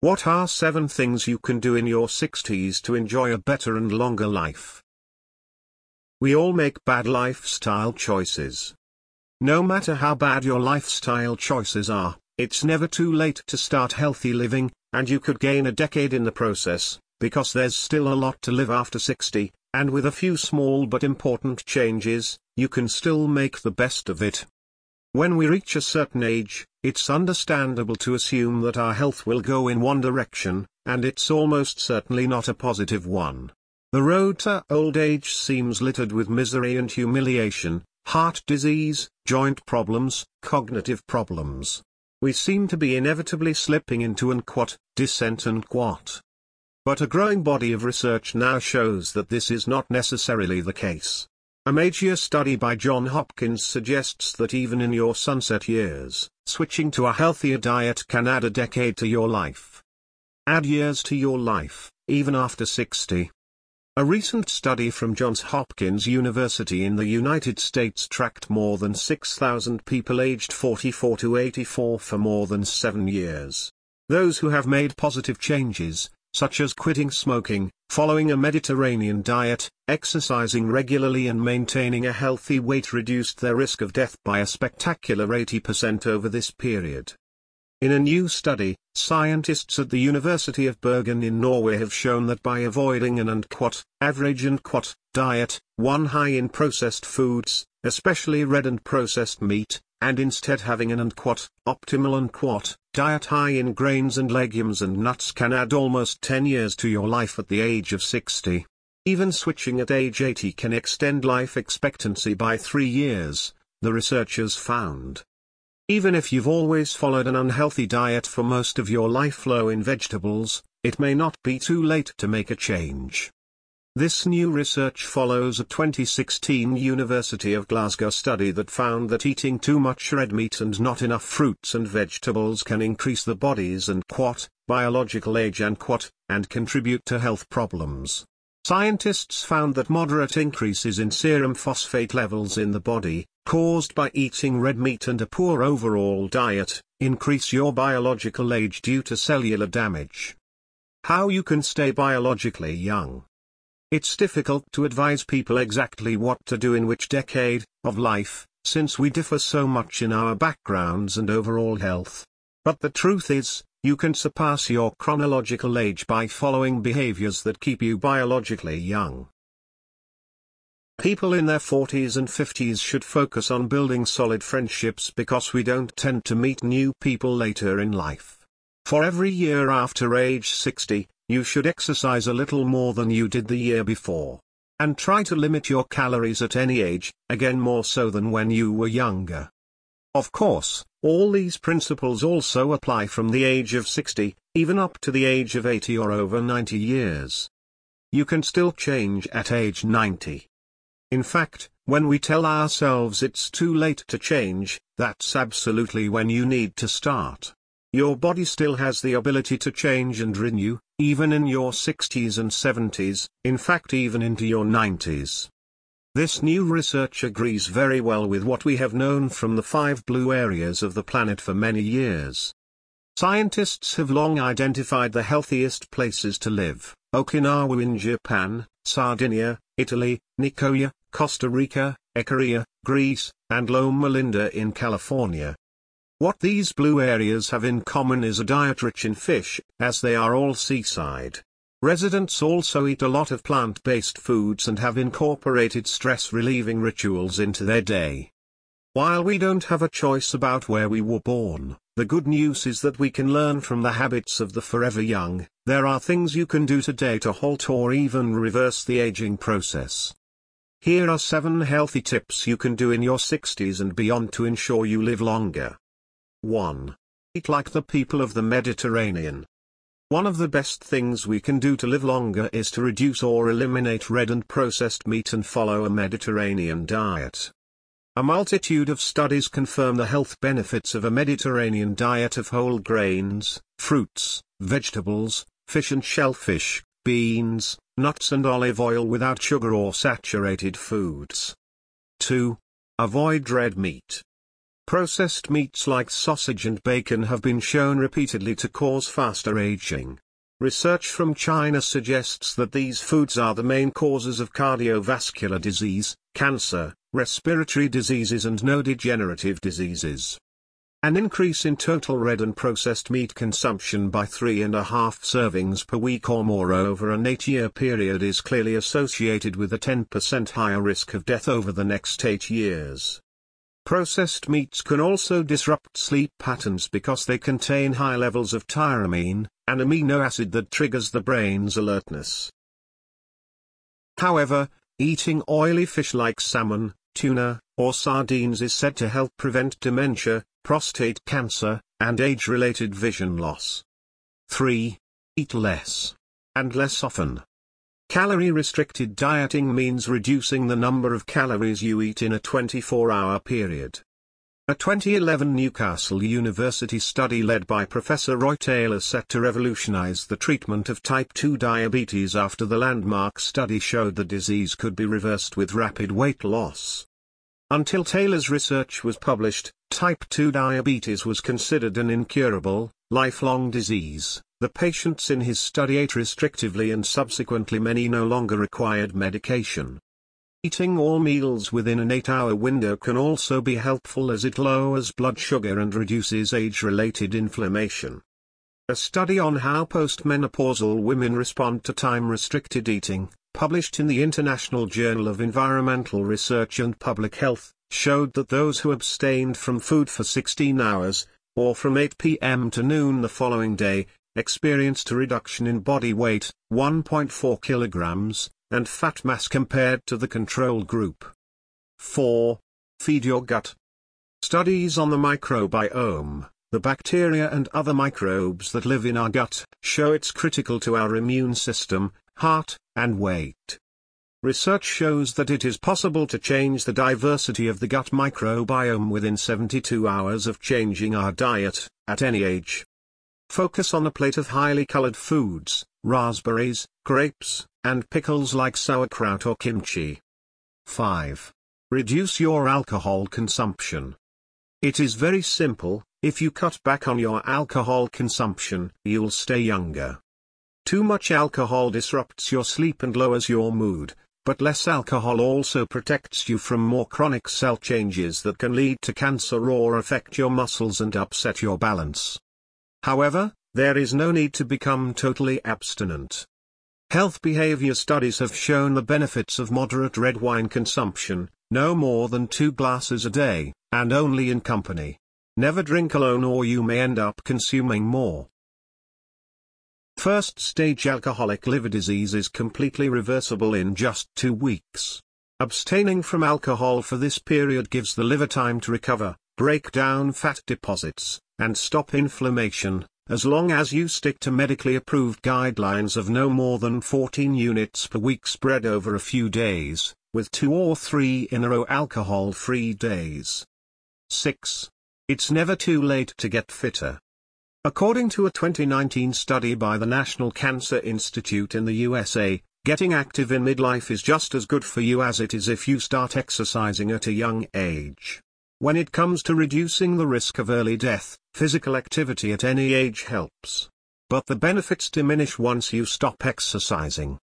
What are 7 things you can do in your 60s to enjoy a better and longer life? We all make bad lifestyle choices. No matter how bad your lifestyle choices are, it's never too late to start healthy living, and you could gain a decade in the process, because there's still a lot to live after 60, and with a few small but important changes, you can still make the best of it. When we reach a certain age, it's understandable to assume that our health will go in one direction, and it's almost certainly not a positive one. The road to old age seems littered with misery and humiliation, heart disease, joint problems, cognitive problems. We seem to be inevitably slipping into an quat, descent and quat. But a growing body of research now shows that this is not necessarily the case. A major study by John Hopkins suggests that even in your sunset years, switching to a healthier diet can add a decade to your life. Add years to your life, even after 60. A recent study from Johns Hopkins University in the United States tracked more than 6,000 people aged 44 to 84 for more than seven years. Those who have made positive changes, such as quitting smoking, following a Mediterranean diet, exercising regularly and maintaining a healthy weight reduced their risk of death by a spectacular 80% over this period. In a new study, scientists at the University of Bergen in Norway have shown that by avoiding an unquote, average and quote, diet, one high in processed foods, especially red and processed meat, and instead having an unquote, optimal unquote, diet high in grains and legumes and nuts can add almost 10 years to your life at the age of 60. Even switching at age 80 can extend life expectancy by 3 years, the researchers found. Even if you've always followed an unhealthy diet for most of your life low in vegetables, it may not be too late to make a change. This new research follows a 2016 University of Glasgow study that found that eating too much red meat and not enough fruits and vegetables can increase the body's and quat, biological age and quat, and contribute to health problems. Scientists found that moderate increases in serum phosphate levels in the body, caused by eating red meat and a poor overall diet, increase your biological age due to cellular damage. How you can stay biologically young. It's difficult to advise people exactly what to do in which decade of life, since we differ so much in our backgrounds and overall health. But the truth is, you can surpass your chronological age by following behaviors that keep you biologically young. People in their 40s and 50s should focus on building solid friendships because we don't tend to meet new people later in life. For every year after age 60, you should exercise a little more than you did the year before. And try to limit your calories at any age, again more so than when you were younger. Of course, all these principles also apply from the age of 60, even up to the age of 80 or over 90 years. You can still change at age 90. In fact, when we tell ourselves it's too late to change, that's absolutely when you need to start. Your body still has the ability to change and renew, even in your 60s and 70s, in fact even into your 90s. This new research agrees very well with what we have known from the five blue areas of the planet for many years. Scientists have long identified the healthiest places to live, Okinawa in Japan, Sardinia, Italy, Nicoya, Costa Rica, Icaria, Greece, and Loma Linda in California. What these blue areas have in common is a diet rich in fish, as they are all seaside. Residents also eat a lot of plant-based foods and have incorporated stress-relieving rituals into their day. While we don't have a choice about where we were born, the good news is that we can learn from the habits of the forever young. There are things you can do today to halt or even reverse the aging process. Here are 7 healthy tips you can do in your 60s and beyond to ensure you live longer. 1. Eat like the people of the Mediterranean. One of the best things we can do to live longer is to reduce or eliminate red and processed meat and follow a Mediterranean diet. A multitude of studies confirm the health benefits of a Mediterranean diet of whole grains, fruits, vegetables, fish and shellfish, beans, nuts and olive oil without sugar or saturated foods. 2. Avoid red meat. Processed meats like sausage and bacon have been shown repeatedly to cause faster aging. Research from China suggests that these foods are the main causes of cardiovascular disease, cancer, respiratory diseases and neurodegenerative diseases. An increase in total red and processed meat consumption by three and a half servings per week or more over an eight-year period is clearly associated with a 10% higher risk of death over the next eight years. Processed meats can also disrupt sleep patterns because they contain high levels of tyramine, an amino acid that triggers the brain's alertness. However, eating oily fish like salmon, tuna, or sardines is said to help prevent dementia, prostate cancer, and age-related vision loss. 3. Eat less. And less often. Calorie-restricted dieting means reducing the number of calories you eat in a 24-hour period. A 2011 Newcastle University study led by Professor Roy Taylor set to revolutionize the treatment of type 2 diabetes after the landmark study showed the disease could be reversed with rapid weight loss. Until Taylor's research was published, type 2 diabetes was considered an incurable, lifelong disease. The patients in his study ate restrictively and subsequently many no longer required medication. Eating all meals within an 8-hour window can also be helpful as it lowers blood sugar and reduces age-related inflammation. A study on how postmenopausal women respond to time-restricted eating, published in the International Journal of Environmental Research and Public Health, showed that those who abstained from food for 16 hours, or from 8 p.m. to noon the following day, experienced a reduction in body weight, 1.4 kilograms, and fat mass compared to the control group. 4. Feed your gut. Studies on the microbiome, the bacteria and other microbes that live in our gut, show it's critical to our immune system, heart, and weight. Research shows that it is possible to change the diversity of the gut microbiome within 72 hours of changing our diet, at any age. Focus on a plate of highly colored foods, raspberries, grapes, and pickles like sauerkraut or kimchi. 5. Reduce your alcohol consumption. It is very simple, if you cut back on your alcohol consumption, you'll stay younger. Too much alcohol disrupts your sleep and lowers your mood, but less alcohol also protects you from more chronic cell changes that can lead to cancer or affect your muscles and upset your balance. However, there is no need to become totally abstinent. Health behavior studies have shown the benefits of moderate red wine consumption, no more than two glasses a day, and only in company. Never drink alone or you may end up consuming more. First stage alcoholic liver disease is completely reversible in just two weeks. Abstaining from alcohol for this period gives the liver time to recover, break down fat deposits, and stop inflammation, as long as you stick to medically approved guidelines of no more than 14 units per week spread over a few days, with two or three in a row alcohol-free days. 6. It's never too late to get fitter. According to a 2019 study by the National Cancer Institute in the USA, getting active in midlife is just as good for you as it is if you start exercising at a young age. When it comes to reducing the risk of early death, physical activity at any age helps. But the benefits diminish once you stop exercising.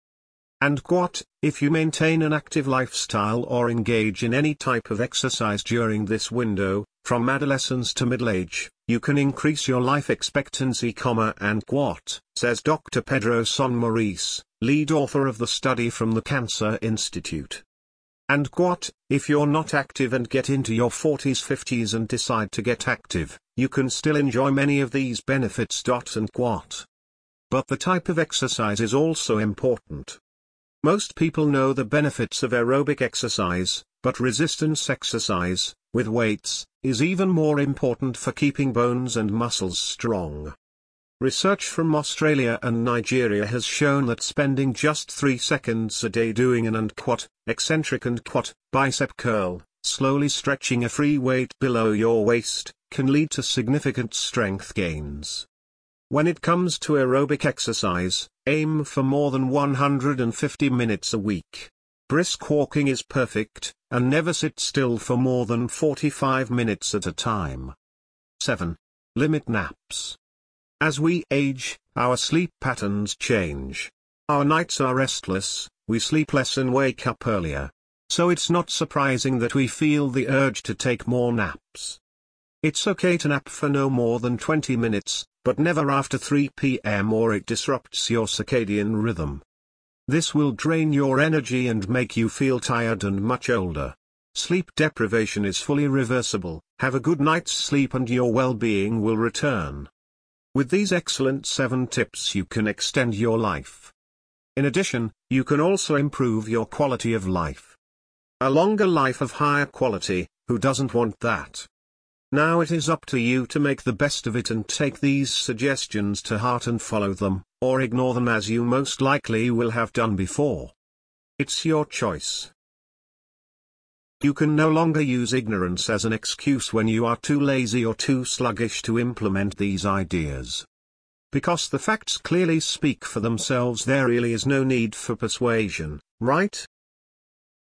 And what, if you maintain an active lifestyle or engage in any type of exercise during this window, from adolescence to middle age, you can increase your life expectancy, and what, says Dr. Pedro Saint-Maurice, lead author of the study from the Cancer Institute. And what, if you're not active and get into your 40s 50s and decide to get active, you can still enjoy many of these benefits. And what. But the type of exercise is also important. Most people know the benefits of aerobic exercise, but resistance exercise, with weights, is even more important for keeping bones and muscles strong. Research from Australia and Nigeria has shown that spending just 3 seconds a day doing an and eccentric and bicep curl, slowly stretching a free weight below your waist, can lead to significant strength gains. When it comes to aerobic exercise, aim for more than 150 minutes a week. Brisk walking is perfect, and never sit still for more than 45 minutes at a time. 7. Limit naps. As we age, our sleep patterns change. Our nights are restless, we sleep less and wake up earlier. So it's not surprising that we feel the urge to take more naps. It's okay to nap for no more than 20 minutes, but never after 3 p.m. or it disrupts your circadian rhythm. This will drain your energy and make you feel tired and much older. Sleep deprivation is fully reversible, have a good night's sleep and your well-being will return. With these excellent 7 tips you can extend your life. In addition, you can also improve your quality of life. A longer life of higher quality, who doesn't want that? Now it is up to you to make the best of it and take these suggestions to heart and follow them, or ignore them as you most likely will have done before. It's your choice. You can no longer use ignorance as an excuse when you are too lazy or too sluggish to implement these ideas. Because the facts clearly speak for themselves there really is no need for persuasion, right?